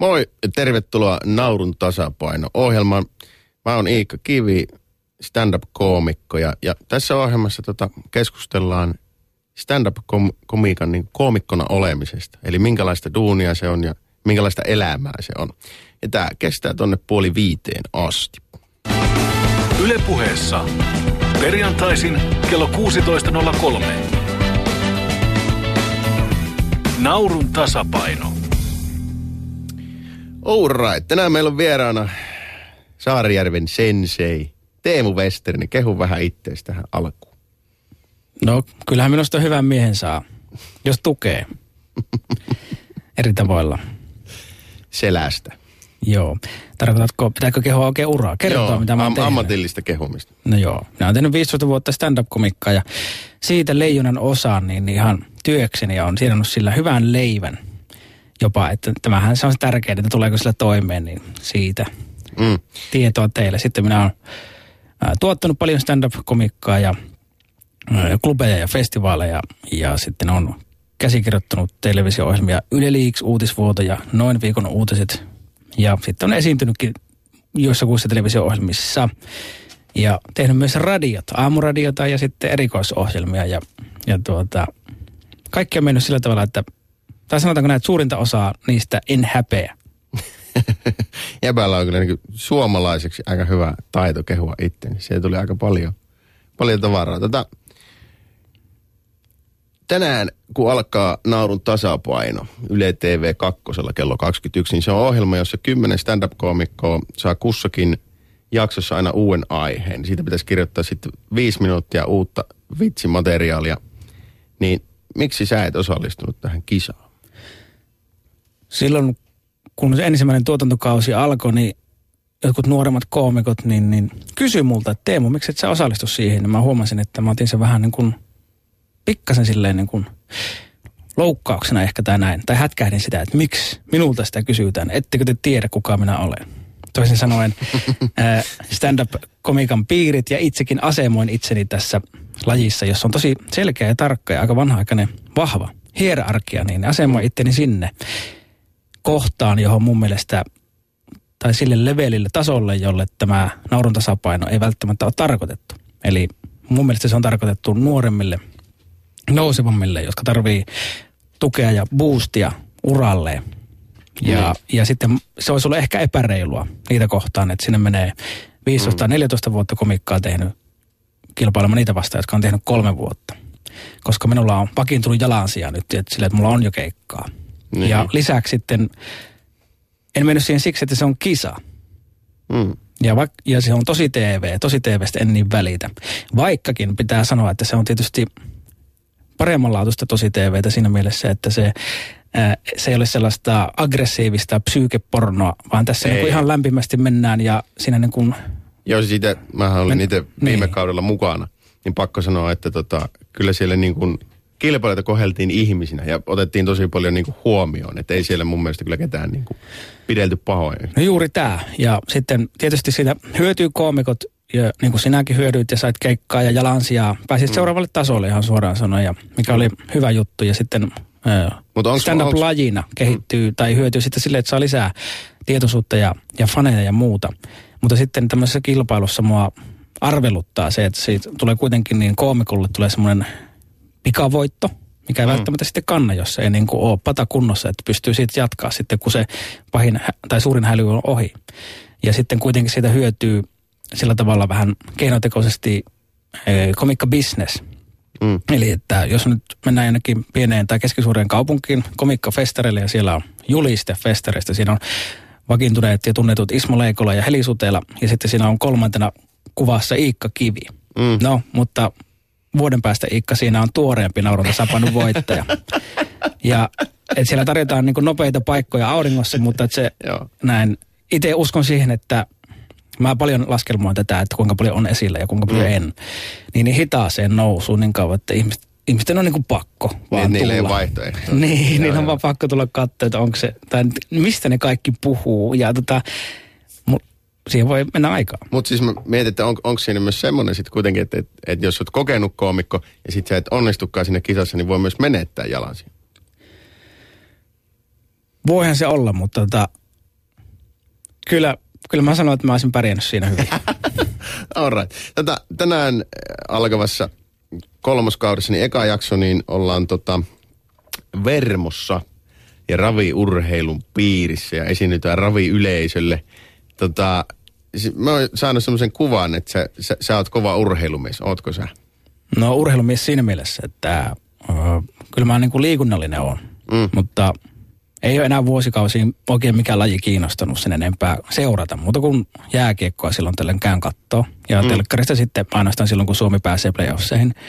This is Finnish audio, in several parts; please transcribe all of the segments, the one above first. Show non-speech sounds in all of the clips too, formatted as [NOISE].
Moi tervetuloa Naurun tasapaino-ohjelmaan. Mä oon Iikka Kivi, stand-up-koomikko ja, ja tässä ohjelmassa tota, keskustellaan stand-up-komiikan niin koomikkona olemisesta. Eli minkälaista duunia se on ja minkälaista elämää se on. Ja tää kestää tonne puoli viiteen asti. Ylepuheessa perjantaisin kello 16.03. Naurun tasapaino. Alright, tänään meillä on vieraana Saarijärven sensei Teemu Westerni. Kehu vähän ittees tähän alkuun. No, kyllähän minusta hyvän miehen saa, jos tukee. [LAUGHS] Eri tavoilla. Selästä. Joo. Tarkoitatko, pitääkö kehoa oikein uraa? Kertoa, mitä mä oon am- tehnyt. ammatillista kehumista. No joo. Minä olen tehnyt 15 vuotta stand-up-komikkaa ja siitä leijonan osan niin ihan työkseni on siirrannut sillä hyvän leivän. Jopa, että tämähän se on tärkeää, että tuleeko sillä toimeen, niin siitä Mm. tietoa teille. Sitten minä olen ää, tuottanut paljon stand-up-komikkaa ja ää, klubeja ja festivaaleja ja sitten on käsikirjoittanut televisio-ohjelmia Yle Leaks, Uutisvuoto ja Noin viikon uutiset. Ja sitten on esiintynytkin joissakuissa televisio-ohjelmissa ja tehnyt myös radiot, aamuradiota ja sitten erikoisohjelmia ja, ja tuota, kaikki on mennyt sillä tavalla, että tai sanotaanko näin, että suurinta osaa niistä en häpeä. [LAUGHS] Jäbällä on kyllä niin suomalaiseksi aika hyvä taito kehua itse. Niin Siihen tuli aika paljon, paljon tavaraa. Tätä, tänään, kun alkaa Naurun tasapaino Yle TV 2 kello 21, niin se on ohjelma, jossa kymmenen stand-up-koomikkoa saa kussakin jaksossa aina uuden aiheen. Siitä pitäisi kirjoittaa sitten viisi minuuttia uutta vitsimateriaalia. Niin miksi sä et osallistunut tähän kisaan? Silloin, kun se ensimmäinen tuotantokausi alkoi, niin jotkut nuoremmat koomikot niin, niin kysyi multa, että Teemu, miksi et sä osallistu siihen? Ja mä huomasin, että mä otin sen vähän niin kuin pikkasen silleen niin kuin loukkauksena ehkä tai näin. Tai hätkähdin sitä, että miksi minulta sitä kysytään. Ettekö te tiedä, kuka minä olen? Toisin sanoen [LAUGHS] stand-up-komikan piirit ja itsekin asemoin itseni tässä lajissa, jossa on tosi selkeä ja tarkka ja aika vanha-aikainen vahva hierarkia, niin asemoin itteni sinne kohtaan, johon mun mielestä, tai sille levelille, tasolle, jolle tämä naurun tasapaino ei välttämättä ole tarkoitettu. Eli mun mielestä se on tarkoitettu nuoremmille, nousevammille, jotka tarvii tukea ja boostia uralleen. Ja, ja sitten se olisi ollut ehkä epäreilua niitä kohtaan, että sinne menee 15 tai 14 vuotta komikkaa tehnyt kilpailemaan niitä vastaan, jotka on tehnyt kolme vuotta. Koska minulla on vakiintunut jalansija nyt, että sille, että mulla on jo keikkaa. Niin. Ja lisäksi sitten, en mennyt siihen siksi, että se on kisa. Mm. Ja, vaik- ja se on tosi TV, tosi TVstä en niin välitä. Vaikkakin pitää sanoa, että se on tietysti paremmanlaatuista tosi TVtä siinä mielessä, että se, ää, se ei ole sellaista aggressiivista psyykepornoa, vaan tässä Ei. niin ihan lämpimästi mennään ja siinä niin kuin, Joo, siitä, mähän olin Men- itse viime niin. kaudella mukana, niin pakko sanoa, että tota, kyllä siellä niin kuin kilpailijoita koheltiin ihmisinä ja otettiin tosi paljon niin kuin huomioon, että ei siellä mun mielestä kyllä ketään niin kuin pidelty pahoin. no juuri tämä. Ja sitten tietysti siitä hyötyy koomikot, ja niin kuin sinäkin hyödyit ja sait keikkaa ja jalansijaa. Pääsit seuraavalle tasolle ihan suoraan sanoen, ja mikä oli hyvä juttu. Ja sitten stand-up-lajina kehittyy tai hyötyy sitten silleen, että saa lisää tietoisuutta ja, ja faneja ja muuta. Mutta sitten tämmöisessä kilpailussa mua arveluttaa se, että siitä tulee kuitenkin niin koomikulle tulee semmoinen pikavoitto, mikä ei Mm. välttämättä sitten kanna, jos se ei niin kuin ole pata kunnossa, että pystyy siitä jatkaa sitten, kun se pahin tai suurin häly on ohi. Ja sitten kuitenkin siitä hyötyy sillä tavalla vähän keinotekoisesti eh, komikka business. Mm. Eli että jos nyt mennään jonnekin pieneen tai keskisuureen kaupunkiin komikkafestareille ja siellä on juliste festareista, siinä on vakiintuneet ja tunnetut Ismo Leikola ja Heli Sutela ja sitten siinä on kolmantena kuvassa Iikka Kivi. Mm. No, mutta vuoden päästä Iikka siinä on tuoreempi naurun tasapainon voittaja. ja et siellä tarjotaan niin nopeita paikkoja auringossa, mutta et se [LAUGHS] Joo. näin, itse uskon siihen, että mä paljon laskelmoin tätä, että kuinka paljon on esillä ja kuinka paljon Mm. en. Niin, niin hitaaseen nousuun niin kauan, että ihmiset, ihmisten on niin kuin pakko vaan Niin, niillä ei tulla. vaihtoehtoa. Niin, Joo, niin on joo. vaan pakko tulla katsoa, että onko se, tai mistä ne kaikki puhuu. Ja tota, siihen voi mennä aikaa. Mutta siis mä mietin, että on, onko siinä myös semmoinen sitten kuitenkin, että, että, että jos olet kokenut koomikko ja sitten sä et onnistukaan siinä kisassa, niin voi myös menettää jalansi. Voihan se olla, mutta tota, Kyllä, kyllä mä sanoin, että mä olisin pärjännyt siinä hyvin. [LAUGHS] Alright. Tätä, tänään äh, alkavassa kolmoskaudessa, niin eka jakso, niin ollaan tota Vermossa ja raviurheilun piirissä ja esiinnytään raviyleisölle. Tota, mä oon saanut semmoisen kuvan, että sä, sä, sä oot kova urheilumies. Ootko sä? No urheilumies siinä mielessä, että äh, kyllä mä niin kuin liikunnallinen on, mm. mutta ei ole enää vuosikausiin oikein mikään laji kiinnostanut sen enempää seurata, muuta kuin jääkiekkoa silloin tällöin käyn kattoo. Ja mm. telkkarista sitten ainoastaan silloin, kun Suomi pääsee playoffseihin. [LAUGHS]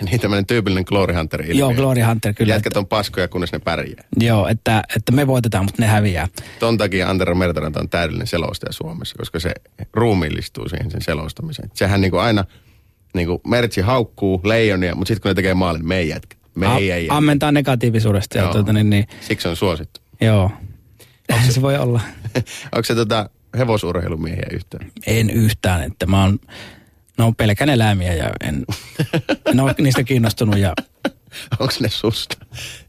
Niin tämmöinen tyypillinen Glory Hunter ilmiö. Joo, Glory Hunter kyllä. Jätkät on paskoja, kunnes ne pärjää. Joo, että, että me voitetaan, mutta ne häviää. Ton takia Antero Mertaranta on täydellinen selostaja Suomessa, koska se ruumiillistuu siihen sen selostamiseen. Sehän niinku aina, niinku Mertsi haukkuu leijonia, mutta sitten kun ne tekee maalin, me ei jätkä. Me A- ei jätkä. ammentaa negatiivisuudesta. Ja tuota, niin, niin, Siksi on suosittu. joo, Eihän se voi olla. [LAUGHS] Onko se tota hevosurheilumiehiä yhtään? En yhtään, että mä oon, no pelkän eläimiä ja en, [LAUGHS] en ole niistä kiinnostunut ja Onko ne susta?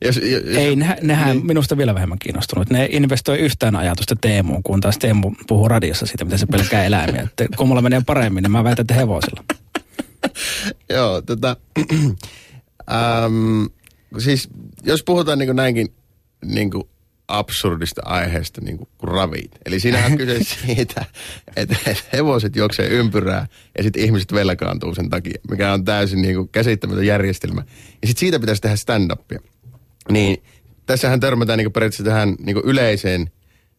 Jos, jos, ei, ne, nehän niin. minusta vielä vähemmän kiinnostunut. Ne investoi yhtään ajatusta Teemuun, kun taas Teemu puhuu radiossa siitä, miten se pelkää eläimiä. Että kun mulla menee paremmin, niin mä väitän, että hevosilla. [LAUGHS] Joo, tota, [CLEARS THROAT] äm, siis jos puhutaan niin näinkin niin absurdista aiheesta niin kuin ravit. Eli siinähän on kyse [LAUGHS] siitä, että että hevoset juoksee ympyrää ja sitten ihmiset velkaantuu sen takia, mikä on täysin niin kuin käsittämätön järjestelmä. Ja sitten siitä pitäisi tehdä stand-upia. Niin tässähän törmätään niin kuin periaatteessa tähän niin kuin yleiseen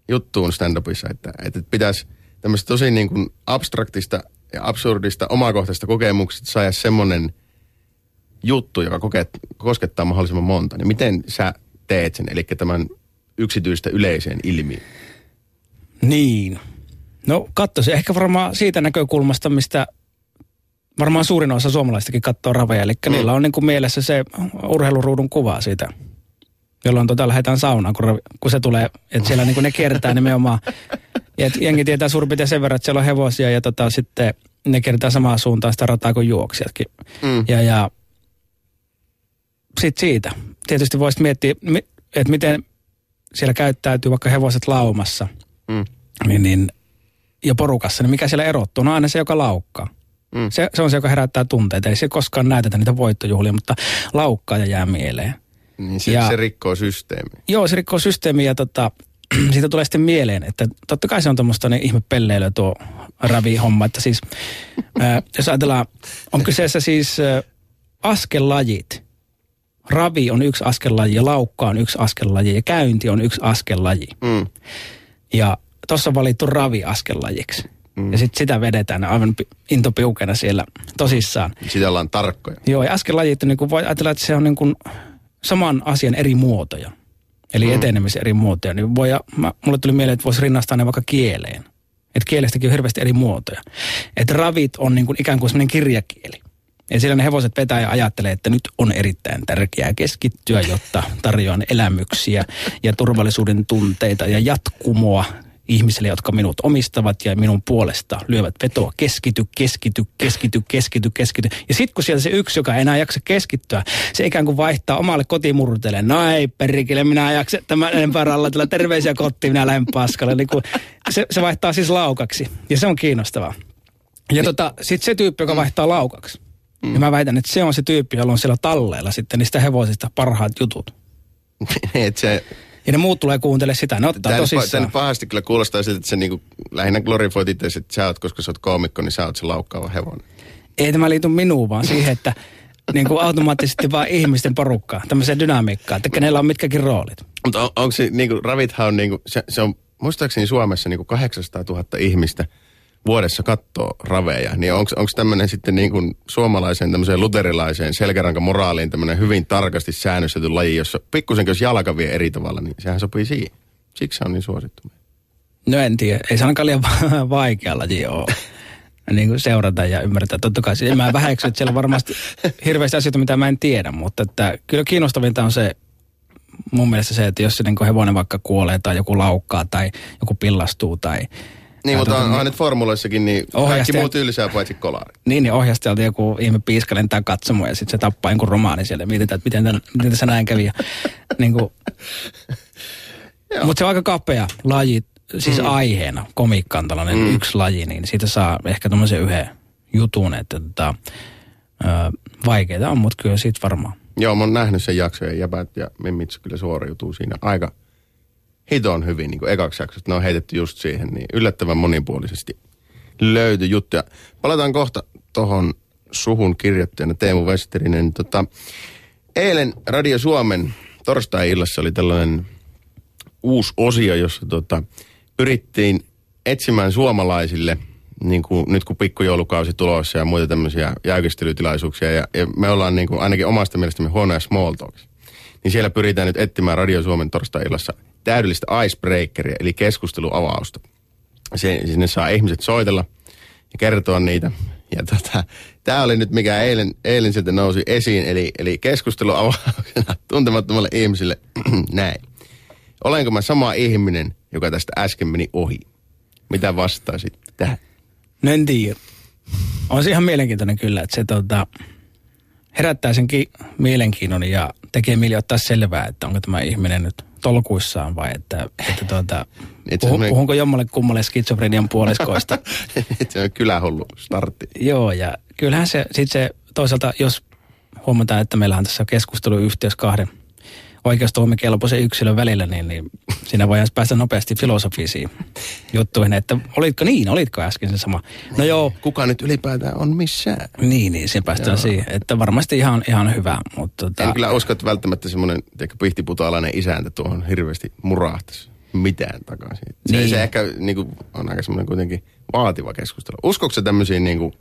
juttuun stand-upissa, että, että pitäisi tämmöistä tosi niin kuin abstraktista ja absurdista omakohtaista kokemuksista saada semmoinen juttu, joka kokeet, koskettaa mahdollisimman monta. Niin miten sä teet sen, eli tämän yksityistä yleiseen ilmiöön? Niin. No katsoisin ehkä varmaan siitä näkökulmasta, mistä varmaan suurin osa suomalaistakin katsoo raveja. Eli mm. niillä on niin kuin mielessä se urheiluruudun kuva siitä, jolloin tota lähdetään saunaan, kun, ravi- kun se tulee, että siellä niin kuin ne kiertää nimenomaan. Ja et jengi tietää suurin piirtein sen verran, että siellä on hevosia ja tota, sitten ne kiertää samaan suuntaan sitä rataa kuin juoksijatkin. Mm. Ja, ja sitten siitä. Tietysti voisit miettiä, mi- että miten siellä käyttäytyy vaikka hevoset laumassa Mm. niin, niin, ja porukassa, niin mikä siellä erottuu? No aina se, joka laukkaa. Mm. Se, se on se, joka herättää tunteita. Ei se koskaan näytetä niitä voittojuhlia, mutta laukkaa ja jää mieleen. Niin se, Ja- se rikkoo systeemiä. Joo, se rikkoo systeemiä ja tota, [CLEARS THROAT] siitä tulee sitten mieleen, että totta kai se on tuommoista niin ihme pelleilyä tuo ravi-homma. Että siis, ää, jos ajatellaan, on kyseessä siis ää, askellajit. Ravi on yksi askellaji ja laukka on yksi askellaji ja käynti on yksi askellaji. Mm. Ja tuossa on valittu ravi askellajiksi. Mm. Ja sitten sitä vedetään aivan pi- intopiukena siellä tosissaan. Sitä ollaan tarkkoja. Joo, ja askelajit, niin kuin voi ajatella, että se on niin kuin saman asian eri muotoja. Eli mm. etenemisen eri muotoja. Niin voi, mä, mulle tuli mieleen, että voisi rinnastaa ne vaikka kieleen. Että kielestäkin on hirveästi eri muotoja. Että ravit on niin kuin ikään kuin semmoinen kirjakieli. Ja siellä ne hevoset vetää ja ajattelee, että nyt on erittäin tärkeää keskittyä, jotta tarjoan elämyksiä ja turvallisuuden tunteita ja jatkumoa ihmisille, jotka minut omistavat ja minun puolesta lyövät vetoa. Keskity, keskity, keskity, keskity, keskity. Ja sitten kun sieltä se yksi, joka ei enää jaksa keskittyä, se ikään kuin vaihtaa omalle kotimurteelle. No ei perikele, minä jaksa tämän enempää rallatella. Terveisiä kotiin, minä lähden paskalle. Niin kuin, se, se vaihtaa siis laukaksi. Ja se on kiinnostavaa. Ja tota, sitten se tyyppi, joka vaihtaa laukaksi. Mm. Ja mä väitän, että se on se tyyppi, jolla on siellä talleilla sitten niistä hevosista parhaat jutut. [LAUGHS] Et se, Ja ne muut tulee kuuntelemaan sitä, ne ottaa Tämä tosissaan. nyt pahasti kyllä kuulostaa siltä, että se niinku, lähinnä glorifoit itse, että sä oot, koska sä oot koomikko, niin sä oot se laukkaava hevonen. Ei tämä liity minuun, vaan siihen, että niin kuin automaattisesti vaan ihmisten porukkaa, tämmöiseen dynamiikkaan, että kenellä on mitkäkin roolit. Mutta on, onko se, niinku, ravithan on, niinku, se, se on muistaakseni Suomessa niinku 800 000 ihmistä vuodessa kattoo raveja. Niin onko tämmöinen sitten niinku suomalaiseen tämmöiseen luterilaiseen selkärankamoraaliin tämmöinen hyvin tarkasti säännöstetty laji, jossa pikkusen jos jalka vie eri tavalla, niin sehän sopii siihen. Siksi se on niin suosittu. No en tiedä, ei se ainakaan liian va- vaikea laji ole. [LAUGHS] Niin kuin seurata ja ymmärtää. Totta kai se- mä väheksyn, että siellä on varmasti hirveästi asioita, mitä mä en tiedä, mutta että kyllä kiinnostavinta on se, mun mielestä se, että jos se niin kuin hevonen vaikka kuolee tai joku laukkaa tai joku pillastuu tai... Niin, mutta tota, onhan nyt formuloissakin, niin kaikki muut tylsää paitsi kolari. Niin, niin ohjastajalta joku ihme piiska lentää katsomaan ja sitten se tappaa jonkun romaani siellä. Mietitään, että miten, tämän, miten tässä näin kävi. Ja, [LAUGHS] niin kuin, mutta se on aika kapea laji. siis mm. aiheena, komiikka on tällainen mm. yksi laji, niin siitä saa ehkä tämmöisen yhden jutun, että tota, vaikeita on, mutta kyllä siitä varmaan. Joo, mä oon nähnyt sen jakson ja jäbät ja Mimmitsu kyllä suoriutuu siinä aika hiton hyvin niin kuin ekaksi jaksosta. Ne on heitetty just siihen, niin yllättävän monipuolisesti löytyi juttuja. Palataan kohta tuohon suhun kirjoittajana Teemu Westerinen. Tota, eilen Radio Suomen torstai-illassa oli tällainen uusi osio, jossa tota, pyrittiin etsimään suomalaisille, niin kuin, nyt kun pikkujoulukausi tulossa ja muita tämmöisiä jäykistelytilaisuuksia, ja, ja me ollaan niin kuin, ainakin omasta mielestämme huonoja small talks. Niin siellä pyritään nyt etsimään Radio Suomen torstai-illassa täydellistä icebreakeria, eli keskusteluavausta. Sinne saa ihmiset soitella ja kertoa niitä. Ja tota, tämä oli nyt mikä eilen, eilen sieltä nousi esiin, eli, eli keskusteluavauksena [LAUGHS] tuntemattomalle ihmisille [CLEARS THROAT] näin. Olenko mä sama ihminen, joka tästä äsken meni ohi? Mitä vastaisit tähän? No en tiedä. On se ihan mielenkiintoinen kyllä, että se tota, herättää sen ki- mielenkiinnon ja tekee mieli ottaa selvää, että onko tämä ihminen nyt tolkuissaan vai että, että tuota, Itse puhu, asiassa me- puhunko jommalle kummalle skitsofrenian puoliskoista. [LAUGHS] se on kylähullu startti. Joo, ja kyllähän se, sit se toisaalta, jos huomataan, että meillä on tässä keskusteluyhteys kahden oikeustoimikelpoisen yksilön välillä, niin, niin siinä voidaan päästä nopeasti filosofisiin juttuihin, että olitko niin, olitko äsken se sama. No joo, Kuka nyt ylipäätään on missään? niin, niin, siinä päästään siihen, että varmasti ihan, ihan hyvä, mutta tota, En kyllä usko, että välttämättä semmoinen pihtiputaalainen isäntä tuohon hirveästi murahtaisi mitään takaisin. Se, Niin. se ehkä niin kuin, on aika semmoinen kuitenkin vaativa keskustelu. Uskotko sä tämmöisiin niin kuin,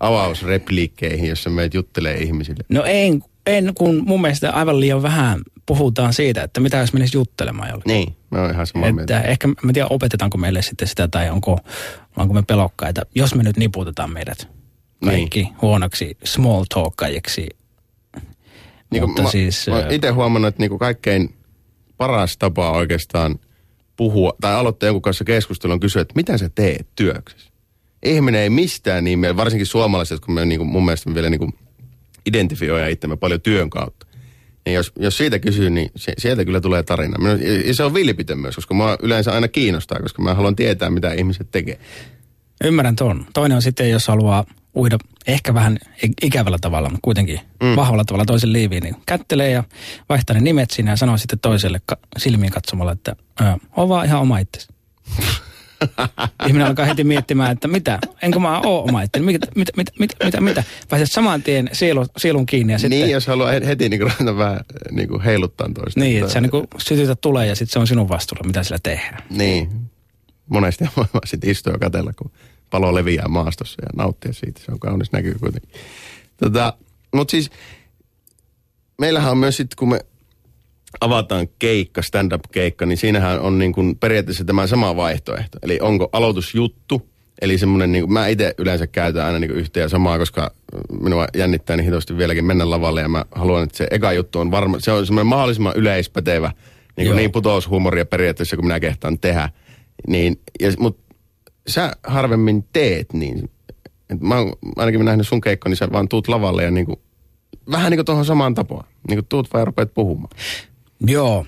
avausrepliikkeihin, jossa meitä juttelee ihmisille? No en, en, kun mun mielestä aivan liian vähän puhutaan siitä, että mitä jos menisi juttelemaan jollekin. Niin, mä oon ihan samaa Että mieltä. ehkä, mä en tiedä opetetaanko meille sitten sitä tai onko, onko me pelokkaita, jos me nyt niputetaan meidät kaikki niin. huonoksi small talkajiksi. Niin Mutta mä, siis, mä itse huomannut, että niin kuin kaikkein paras tapa oikeastaan puhua tai aloittaa jonkun kanssa keskustelun on kysyä, että mitä sä teet työksessä. Ihminen ei mistään niin, varsinkin suomalaiset, kun me niin kuin, mun mielestä me vielä niin kuin identifioidaan itsemme paljon työn kautta. Niin jos, jos siitä kysyy, niin se, sieltä kyllä tulee tarina. Minun- Ja ja se on vilpitön myös, koska mua yleensä aina kiinnostaa, koska mä haluan tietää, mitä ihmiset tekee. Ymmärrän ton. Toinen on sitten, jos haluaa uida ehkä vähän ikävällä tavalla, mutta kuitenkin mm. vahvalla tavalla toisen liiviin, niin kättelee ja vaihtaa ne nimet siinä ja sanoo sitten toiselle ka- silmiin katsomalla, että on vaan ihan oma itsesi. [LAUGHS] [LAUGHS] Ihminen alkaa heti miettimään, että mitä, enkö mä oo oma itseni, mitä, mitä, mitä, mitä, mitä, mitä. Pääset saman tien sielu, sielun kiinni ja sitten... Niin, jos haluaa he- heti niin kuin, vähän niin kuin heiluttaa toista. Niin, että sä niin sytytät tulee ja sitten se on sinun vastuulla, mitä sillä tehdään. Niin. Monesti vaan sitten istua ja katella, kun palo leviää maastossa ja nauttia siitä. Se on kaunis näkyy kuitenkin. Tota, Mutta siis meillähän on myös sitten, kun me avataan keikka, stand-up-keikka, niin siinähän on niin kuin periaatteessa tämä sama vaihtoehto. Eli onko aloitusjuttu, eli semmoinen, niin kuin, mä itse yleensä käytän aina niin kuin yhtä ja samaa, koska minua jännittää niin hitosti vieläkin mennä lavalle ja mä haluan, että se eka juttu on varma, se on semmoinen mahdollisimman yleispätevä, niin, kuin niin putoushuumoria periaatteessa, kun minä kehtaan tehdä. Niin, ja, mutta sä harvemmin teet niin. Et mä oon ainakin nähnyt sun keikko, niin sä vaan tuut lavalle ja niin kuin, vähän niin kuin tuohon samaan tapaan. Niin kuin tuut vaan ja rupeat puhumaan. Joo.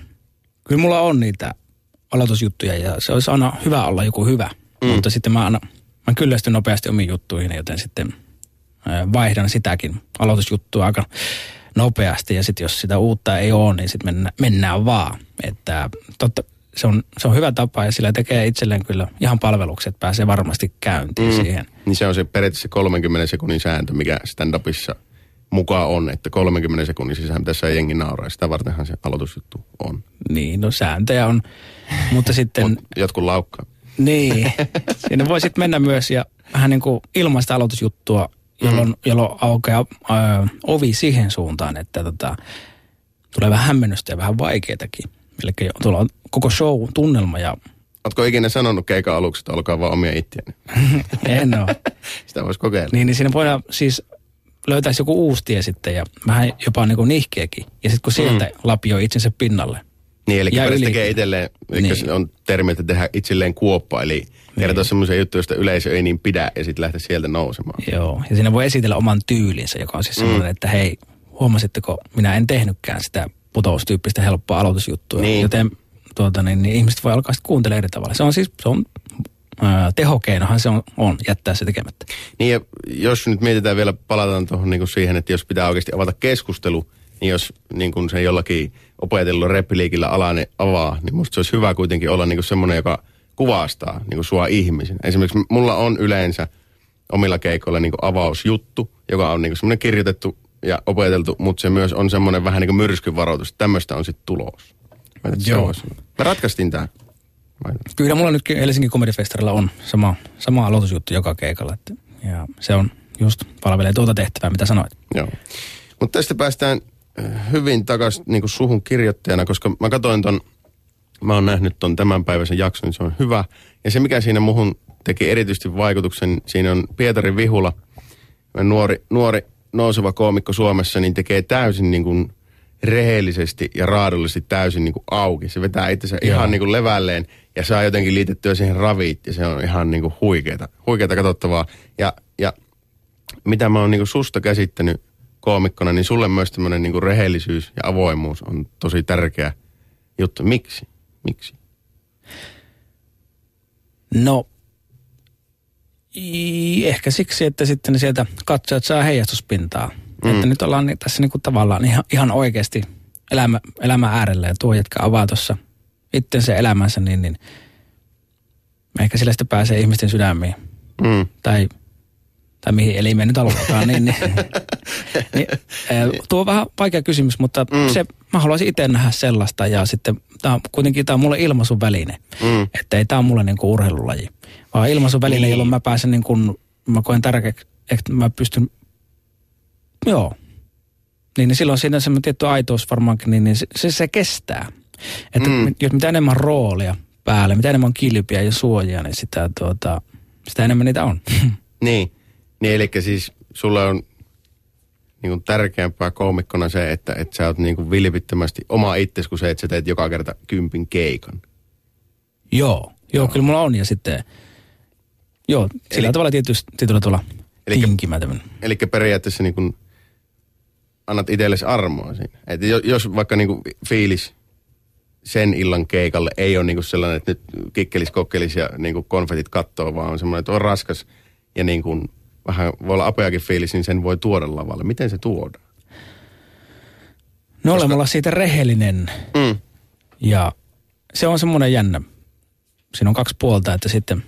Kyllä mulla on niitä aloitusjuttuja ja se olisi aina hyvä olla joku hyvä. Mm. Mutta sitten mä, aina, mä kyllästyn nopeasti omiin juttuihin, joten sitten vaihdan sitäkin aloitusjuttua aika nopeasti. Ja sitten jos sitä uutta ei ole, niin sitten mennä, mennään vaan. Että totta, se on, se on hyvä tapa ja sillä tekee itselleen kyllä ihan palvelukset, pääsee varmasti käyntiin mm. siihen. Niin se on se periaatteessa 30 sekunnin sääntö, mikä stand-upissa mukaan on, että 30 sekunnin sisään pitäisi saa jengi nauraa. Sitä vartenhan se aloitusjuttu on. Niin, no sääntöjä on. Mutta [LAUGHS] sitten... Mut jotkut laukkaa. Niin, [LAUGHS] sinne voi sitten mennä myös ja vähän niin kuin ilmaista aloitusjuttua, jolloin, mm. jolloin aukeaa ö, ovi siihen suuntaan, että tota, tulee vähän hämmennystä ja vähän vaikeatakin. Eli tuolla on koko show tunnelma ja Oletko ikinä sanonut keikan aluksi, että olkaa vaan omia itseäni? [LAUGHS] en ole. Sitä voisi kokeilla. Niin, niin siinä voidaan siis löytäisi joku uusi tie sitten ja vähän jopa niin kuin nihkeäkin. Ja sitten kun sieltä mm. lapioi itsensä pinnalle. Niin, eli yli- tekee itselleen, Niin. on termi, että tehdä itselleen kuoppa, eli kertoa Niin. semmoisia juttuja, joista yleisö ei niin pidä, ja sitten lähteä sieltä nousemaan. Joo, ja siinä voi esitellä oman tyylinsä, joka on siis semmoinen, että hei, huomasitteko, minä en tehnytkään sitä putoustyyppistä helppoa aloitusjuttua. Niin. Joten tuota, niin, niin ihmiset voi alkaa sitten kuuntelemaan eri tavalla. Se on siis, se on tehokeinohan se on, on jättää se tekemättä. Niin ja jos nyt mietitään vielä, palataan tuohon niin siihen, että jos pitää oikeasti avata keskustelu, niin jos niin kuin se jollakin opetellut reppiliikillä alainen avaa, niin musta se olisi hyvä kuitenkin olla niin semmoinen, joka kuvastaa niin kuin sua ihmisen. Esimerkiksi mulla on yleensä omilla keikoilla niin kuin avausjuttu, joka on niin semmoinen kirjoitettu ja opeteltu, mutta se myös on semmoinen vähän niin kuin myrskyvaroitus. Tämmöistä on sitten tulos. Mä että se Joo. olisi- Me ratkaistiin tämä. Kyllä mulla nytkin Helsingin Comedy-festarilla on sama, sama aloitusjuttu joka keikalla. Että, ja se on just palvelee tuota tehtävää, mitä sanoit. Joo. Mutta tästä päästään äh, hyvin takaisin niin suhun kirjoittajana, koska mä katsoin ton, mä oon nähnyt ton tämänpäiväisen jakson, niin se on hyvä. Ja se, mikä siinä muhun teki erityisesti vaikutuksen, siinä on Pietari Vihula, nuori, nuori nouseva koomikko Suomessa, niin tekee täysin niin kuin rehellisesti ja raadollisesti täysin niin kuin auki. Se vetää itsensä Joo. ihan niin kuin levälleen ja saa jotenkin liitettyä siihen raviit ja se on ihan niin kuin huikeeta, huikeeta katsottavaa. Ja, ja mitä mä oon niinku susta käsittänyt koomikkona, niin sulle myös tämmöinen niinku rehellisyys ja avoimuus on tosi tärkeä juttu. Miksi? Miksi? No, ehkä siksi, että sitten sieltä katsojat saa heijastuspintaa. Mm. Että nyt ollaan ni- tässä niinku tavallaan ihan, ihan oikeasti elämä, elämä äärellä ja tuo jätkä avaa tuossa itsensä elämänsä, niin, niin ehkä sillä sitten pääsee ihmisten sydämiin. Mm. Tai, tai mihin elimeen nyt halutaan. niin, niin, [LAUGHS] niin, tuo on vähän vaikea kysymys, mutta mm. se, mä haluaisin itse nähdä sellaista ja sitten tää on, kuitenkin tämä on mulle ilmaisun väline. Mm. Että ei tämä on mulle niinku urheilulaji, vaan ilmaisun väline, Niin. niin. jolloin mä pääsen niin kuin, mä koen tärkeäksi, että mä pystyn, joo. Niin, niin silloin siinä semmoinen tietty aitous varmaankin, niin, niin se, se, kestää. Että Mm. jos mitä enemmän roolia päälle, mitä enemmän kilpiä ja suojia, niin sitä, tuota, sitä enemmän niitä on. [LAUGHS] Niin. niin eli siis sulle on niinku tärkeämpää koomikkona se, että, että sä oot niinku vilpittömästi oma itsesi kuin se, että sä teet joka kerta kympin keikan. joo, joo, kyllä mulla on ja sitten, joo, sillä Eli- tavalla tietysti, tietyllä tavalla tinkimätön. Eli periaatteessa niin kuin annat itsellesi armoa siinä. Että jo- jos vaikka niin kuin fiilis sen illan keikalle ei ole niin kuin sellainen, että nyt kikkelis, kokkelis ja niin kuin konfetit kattoo, vaan on semmoinen, että on raskas ja niin kuin vähän voi olla apeakin fiilis, niin sen voi tuoda lavalle. Miten se tuodaan? No olemalla siitä rehellinen Mm. Ja se on semmoinen jännä. Siinä on kaksi puolta, että sitten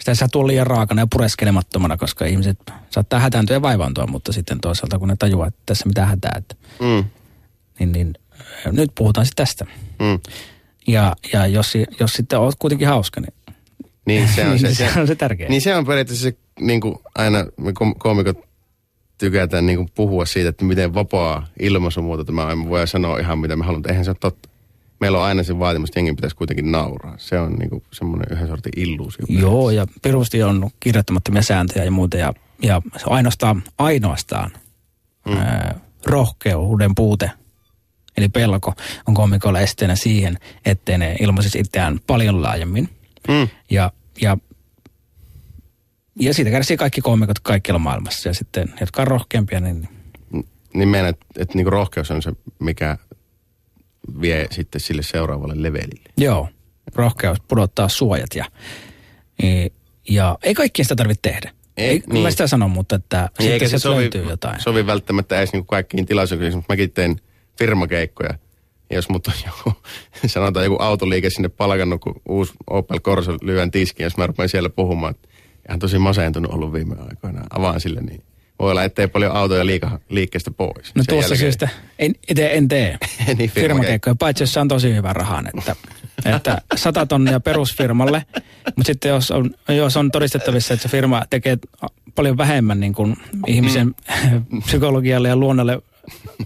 sitä saa tulla liian raakana ja pureskelemattomana, koska ihmiset saattaa hätääntyä ja vaivaantua, mutta sitten toisaalta kun ne tajuaa, että tässä mitään hätää, että, Mm. niin, niin nyt puhutaan sitten tästä. Mm. Ja, ja jos, jos sitten olet kuitenkin hauska, niin Niin se on [LAUGHS] Niin, se, se on se tärkeä. Niin se on periaatteessa se, niin kuin aina me koomikot tykätään niin kuin puhua siitä, että miten vapaa ilmaisumuoto tämä on. Me voidaan sanoa ihan mitä me haluamme, eihän se ole totta. Meillä on aina se vaatimus, että jengin pitäisi kuitenkin nauraa. Se on niin kuin semmoinen yhden sortin illuusio. joo, ja perusti on kirjoittamattomia sääntöjä ja muuta, ja, ja se on ainoastaan, ainoastaan mm. ää, rohkeuden puute, eli pelko, on komikoilla esteenä siihen, ettei ne ilmaisisi itseään paljon laajemmin. Mm. Ja, ja, ja siitä kärsii kaikki koomikot kaikkialla maailmassa. Ja sitten, jotka on rohkeampia, niin Niin meidän, että, että niin kuin rohkeus on se, mikä vie sitten sille seuraavalle levelille. joo, rohkeus pudottaa suojat. Ja, ja ei kaikkien sitä tarvitse tehdä. Ei, Ei, niin. Mä sitä sanon, mutta että Niin, sitten se sovi, löytyy jotain. sovi välttämättä edes niin kaikkiin tilaisuuksiin. Esimerkiksi mäkin teen firmakeikkoja. Ja jos mut on joku, [LAUGHS] sanotaan joku autoliike sinne palkannut, kun uusi Opel Corsa lyön tiskiin, jos mä rupean siellä puhumaan, että ihan tosi masentunut ollut viime aikoina. Avaan sille, niin voi olla, ettei paljon autoja liika, liikkeestä pois. No Sen tuossa jälkeen- syystä en, itse en tee [LAUGHS] Niin, firmakeikkoja, paitsi jos on tosi hyvä rahan, että, että 100 tonnia perusfirmalle, mutta sitten jos on, jos on todistettavissa, että se firma tekee paljon vähemmän niin kuin ihmisen [LAUGHS] psykologialle ja luonnolle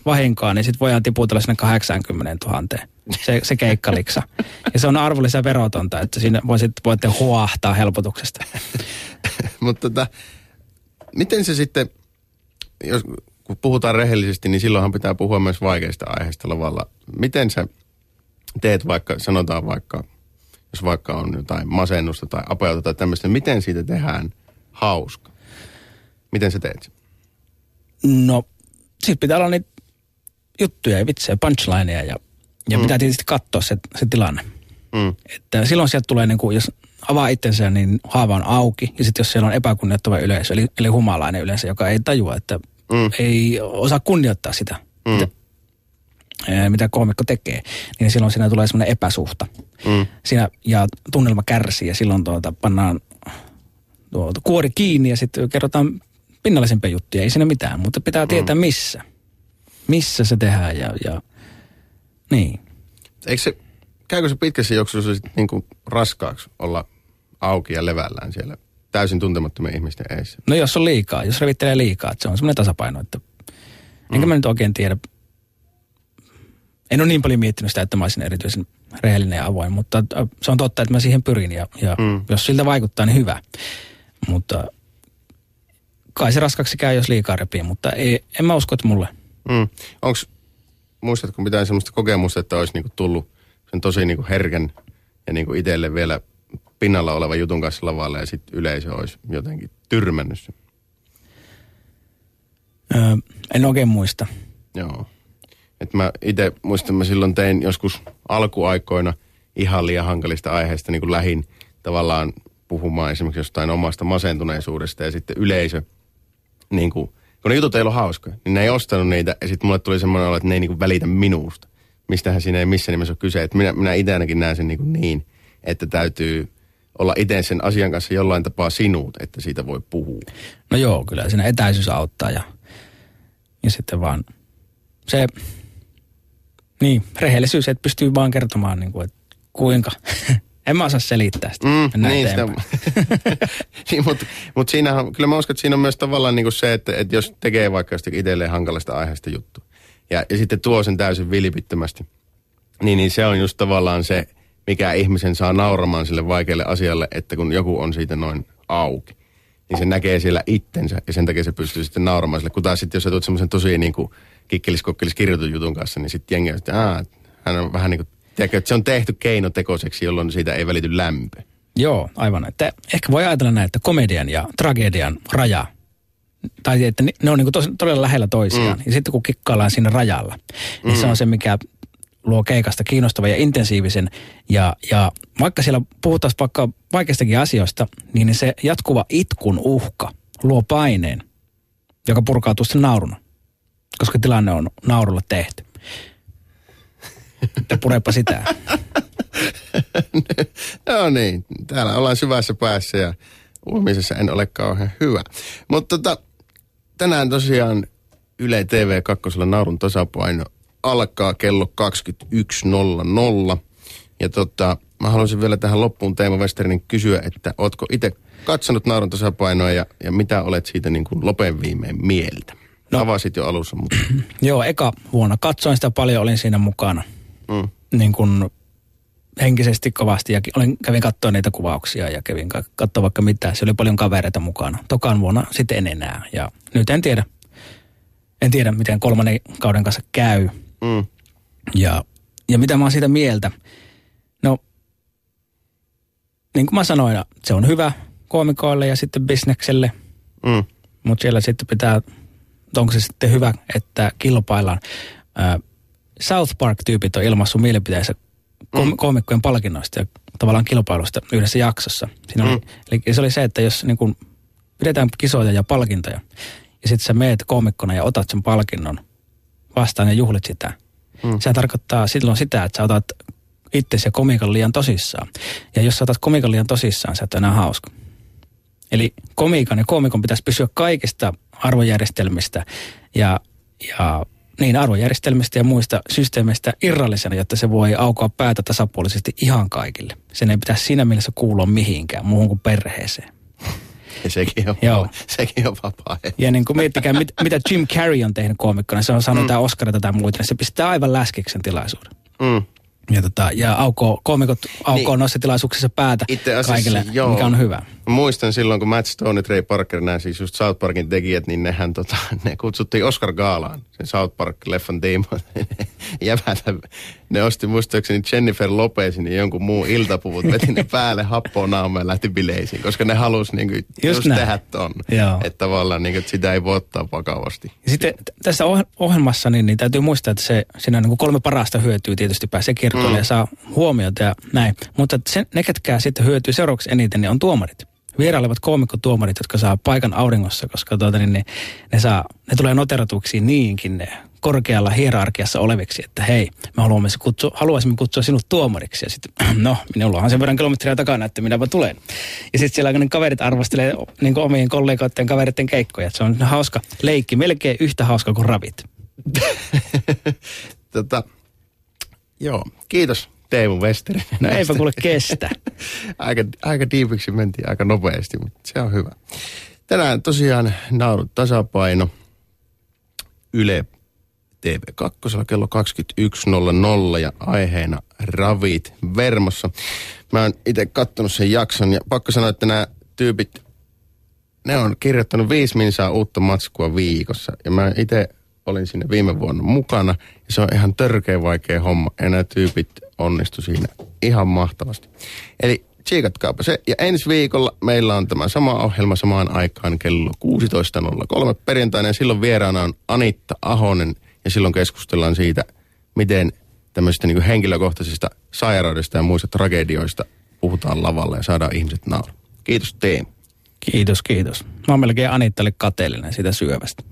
vahinkoa, niin sitten voidaan tiputella sinne 80 000 se, se keikkaliksa. Ja se on arvonlisä verotonta, että siinä voisit, voitte huahtaa helpotuksesta. [LAUGHS] Mutta tota, miten se sitten, jos, kun puhutaan rehellisesti, niin silloinhan pitää puhua myös vaikeista aiheista lavalla. Miten sä teet vaikka, sanotaan vaikka, jos vaikka on jotain masennusta tai apeutta tai tämmöistä, niin miten siitä tehdään hauska? Miten sä teet? No, sitten pitää olla niitä juttuja ja vitsejä, punchlineja ja, Ja mm. pitää tietysti katsoa se, se tilanne. Mm. Että silloin sieltä tulee, niin kuin, jos avaa itsensä, niin haava on auki. Ja sitten jos siellä on epäkunnioittava yleisö, eli, eli humalainen yleisö, joka ei tajua, että mm. ei osaa kunnioittaa sitä, mm. mitä, mitä koomikko tekee, niin silloin siinä tulee semmoinen epäsuhta. Mm. Siinä, ja tunnelma kärsii ja silloin tuota, pannaan tuota, kuori kiinni ja sitten kerrotaan pinnallisempia juttuja. Ei siinä mitään, mutta pitää tietää mm. missä. Missä se tehdään ja, ja niin. Eikö se, käykö se pitkässä juoksussa sitten niin kuin raskaaksi olla auki ja levällään siellä täysin tuntemattomien ihmisten edessä? No jos on liikaa, jos revittelee liikaa, että se on semmoinen tasapaino, että enkä mm. mä nyt oikein tiedä. En ole niin paljon miettinyt sitä, että mä olisin erityisen rehellinen ja avoin, mutta äh, se on totta, että mä siihen pyrin ja, ja mm. jos siltä vaikuttaa, niin hyvä. Mutta kai se raskaksi käy, jos liikaa repii, mutta ei, en mä usko, että mulle. Mm. Onko, muistatko mitään sellaista kokemusta, että olisi niinku tullut sen tosi niinku herkän ja niinku itselle vielä pinnalla oleva jutun kanssa lavalle ja sitten yleisö olisi jotenkin tyrmännyt sen? Öö, en oikein muista. Joo. Et mä itse muistan, mä silloin tein joskus alkuaikoina ihan liian hankalista aiheista niin kuin lähin tavallaan puhumaan esimerkiksi jostain omasta masentuneisuudesta ja sitten yleisö, niin kuin, kun ne jutut ei ole hauskoja, niin ne ei ostanut niitä ja sitten mulle tuli semmoinen olo, että ne ei niin kuin välitä minusta. Mistähän siinä ei missään nimessä ole kyse. Että minä, minä itse ainakin näen sen niin, kuin niin, että täytyy olla itse sen asian kanssa jollain tapaa sinut, että siitä voi puhua. No joo, kyllä siinä etäisyys auttaa ja, ja sitten vaan se, niin, rehellisyys, että pystyy vaan kertomaan niin kuin, että kuinka. [LAUGHS] en mä osaa selittää sitä. Mm, niin, sitä, [LAUGHS] niin, mutta mut siinähän, kyllä mä uskon, että siinä on myös tavallaan niin kuin se, että, että jos tekee vaikka jostakin itselleen hankalasta aiheesta juttu ja, ja sitten tuo sen täysin vilpittömästi, niin, niin se on just tavallaan se, mikä ihmisen saa nauramaan sille vaikealle asialle, että kun joku on siitä noin auki, niin se näkee siellä itsensä ja sen takia se pystyy sitten nauramaan sille. Kun taas sitten jos sä tulet semmoisen tosi niin kuin kikkelis kirjoitun jutun kanssa, niin sitten jengi on, että hän on vähän niin kuin, tiedätkö, että se on tehty keinotekoiseksi, jolloin siitä ei välity lämpö. Joo, aivan. Että ehkä voi ajatella näin, että komedian ja tragedian raja, tai että ne on niin kuin todella lähellä toisiaan. Mm. Ja sitten kun kikkaillaan siinä rajalla, niin mm. se on se, mikä luo keikasta kiinnostavan ja intensiivisen. Ja, ja vaikka siellä puhutaan vaikka vaikeistakin asioista, niin se jatkuva itkun uhka luo paineen, joka purkautuu sitten nauruna. Koska tilanne on naurulla tehty. Että purepa sitä. [LAUGHS] no niin, täällä ollaan syvässä päässä ja uimisessa en ole kauhean hyvä. Mutta tota, tänään tosiaan Yle TV 2 naurun tasapaino alkaa kello 21.00. Ja tota, mä haluaisin vielä tähän loppuun Teemo Westerinin kysyä, että ootko itse katsonut naurun tasapainoa ja, ja mitä olet siitä niin kuin lopen viimein mieltä? No, Avasit jo alussa, mutta... [CLEARS THROAT] Joo, eka vuonna katsoin sitä paljon, olin siinä mukana. Mm. Niin kuin henkisesti kovasti ja olin, kävin katsoa niitä kuvauksia ja kävin katsoa vaikka mitä. Se oli paljon kavereita mukana. Tokan vuonna sitten en enää ja nyt en tiedä. En tiedä, miten kolmannen kauden kanssa käy. Mm. Ja, ja mitä mä oon siitä mieltä? No, niin kuin mä sanoin, se on hyvä koomikoille ja sitten bisnekselle. Mm. Mutta siellä sitten pitää, onko se sitten hyvä, että kilpaillaan. Äh, South Park-tyypit on ilmaissut mielipiteensä mm. koomikkojen palkinnoista ja tavallaan kilpailusta yhdessä jaksossa. Siinä mm. oli, eli se oli se, että jos niin kun pidetään kisoja ja palkintoja, ja sitten sä meet koomikkona ja otat sen palkinnon vastaan ja juhlit sitä, mm. se tarkoittaa silloin sitä, että sä otat itsesi ja komikan liian tosissaan. Ja jos sä otat komikan liian tosissaan, sä et enää hauska. Eli komikan ja komikon pitäisi pysyä kaikista arvojärjestelmistä ja, ja niin arvojärjestelmistä ja muista systeemeistä irrallisena, jotta se voi aukoa päätä tasapuolisesti ihan kaikille. Sen ei pitäisi siinä mielessä kuulua mihinkään muuhun kuin perheeseen. Ja sekin on, Joo. sekin on vapaa. Ja niin kuin miettikää, mit, mitä Jim Carrey on tehnyt komikkona, se on saanut mm. jotain Oscarita tai muita, niin se pistää aivan läskiksen tilaisuuden. Mm. Ja, tota, ja aukoo, komikot aukoo niin. noissa tilaisuuksissa päätä asiassa, kaikille, joo. mikä on hyvä. Muistan silloin, kun Matt Stone ja Trey Parker, nämä siis just South Parkin tekijät, niin nehän tota, [LAUGHS] ne kutsuttiin Oscar Gaalaan, sen South Park-leffan tiimoilta. [LAUGHS] Jävätä, ne osti muistaakseni Jennifer Lopezin ja jonkun muun iltapuvut, veti ne [LAUGHS] päälle happoon naameen ja lähti bileisiin, koska ne halusi niin kuin, just, just tehdä ton. Joo. Että tavallaan niin kuin, että sitä ei voi ottaa vakavasti. Ja sitten tässä ohjelmassa niin, niin täytyy muistaa, että se, siinä on niin kuin kolme parasta hyötyy tietysti pääsee kiertoille mm. ja saa huomiota ja näin. Mutta se, ne, ketkä sitten hyötyy seuraavaksi eniten, niin on tuomarit vierailevat koomikkotuomarit, jotka saa paikan auringossa, koska tuota, niin ne, ne, saa, ne tulee noteratuksi niinkin ne korkealla hierarkiassa oleviksi, että hei, me haluamme kutsua, haluaisimme kutsua sinut tuomariksi. Ja sitten, [CLEARS THROAT] no, minulla onhan sen verran kilometriä takana, että minäpä tulen. Ja sitten siellä ne kaverit arvostelee niin omien kollegoiden kaveritten keikkoja. Se on hauska leikki, melkein yhtä hauska kuin ravit. [LAUGHS] tota, joo, kiitos Teemu Westeri. No eipä kuule kestä. [LAUGHS] aika, aika diipiksi mentiin aika nopeasti, mutta se on hyvä. Tänään tosiaan naurut tasapaino Yle TV2 kello 21.00 ja aiheena ravit Vermossa. Mä oon itse kattonut sen jakson ja pakko sanoa, että nämä tyypit, ne on kirjoittanut viisi minsaa uutta matskua viikossa. Ja mä itse olin sinne viime vuonna mukana ja se on ihan törkeä vaikea homma. Ja nämä tyypit onnistu siinä ihan mahtavasti. Eli tsiikatkaapa se. Ja ensi viikolla meillä on tämä sama ohjelma samaan aikaan kello 16.03 perjantaina. Ja silloin vieraana on Anitta Ahonen ja silloin keskustellaan siitä, miten tämmöisistä niin henkilökohtaisista sairaudesta ja muista tragedioista puhutaan lavalla ja saadaan ihmiset naura. Kiitos Teemu. Kiitos, kiitos. Mä oon melkein Anittalle kateellinen sitä syövästä.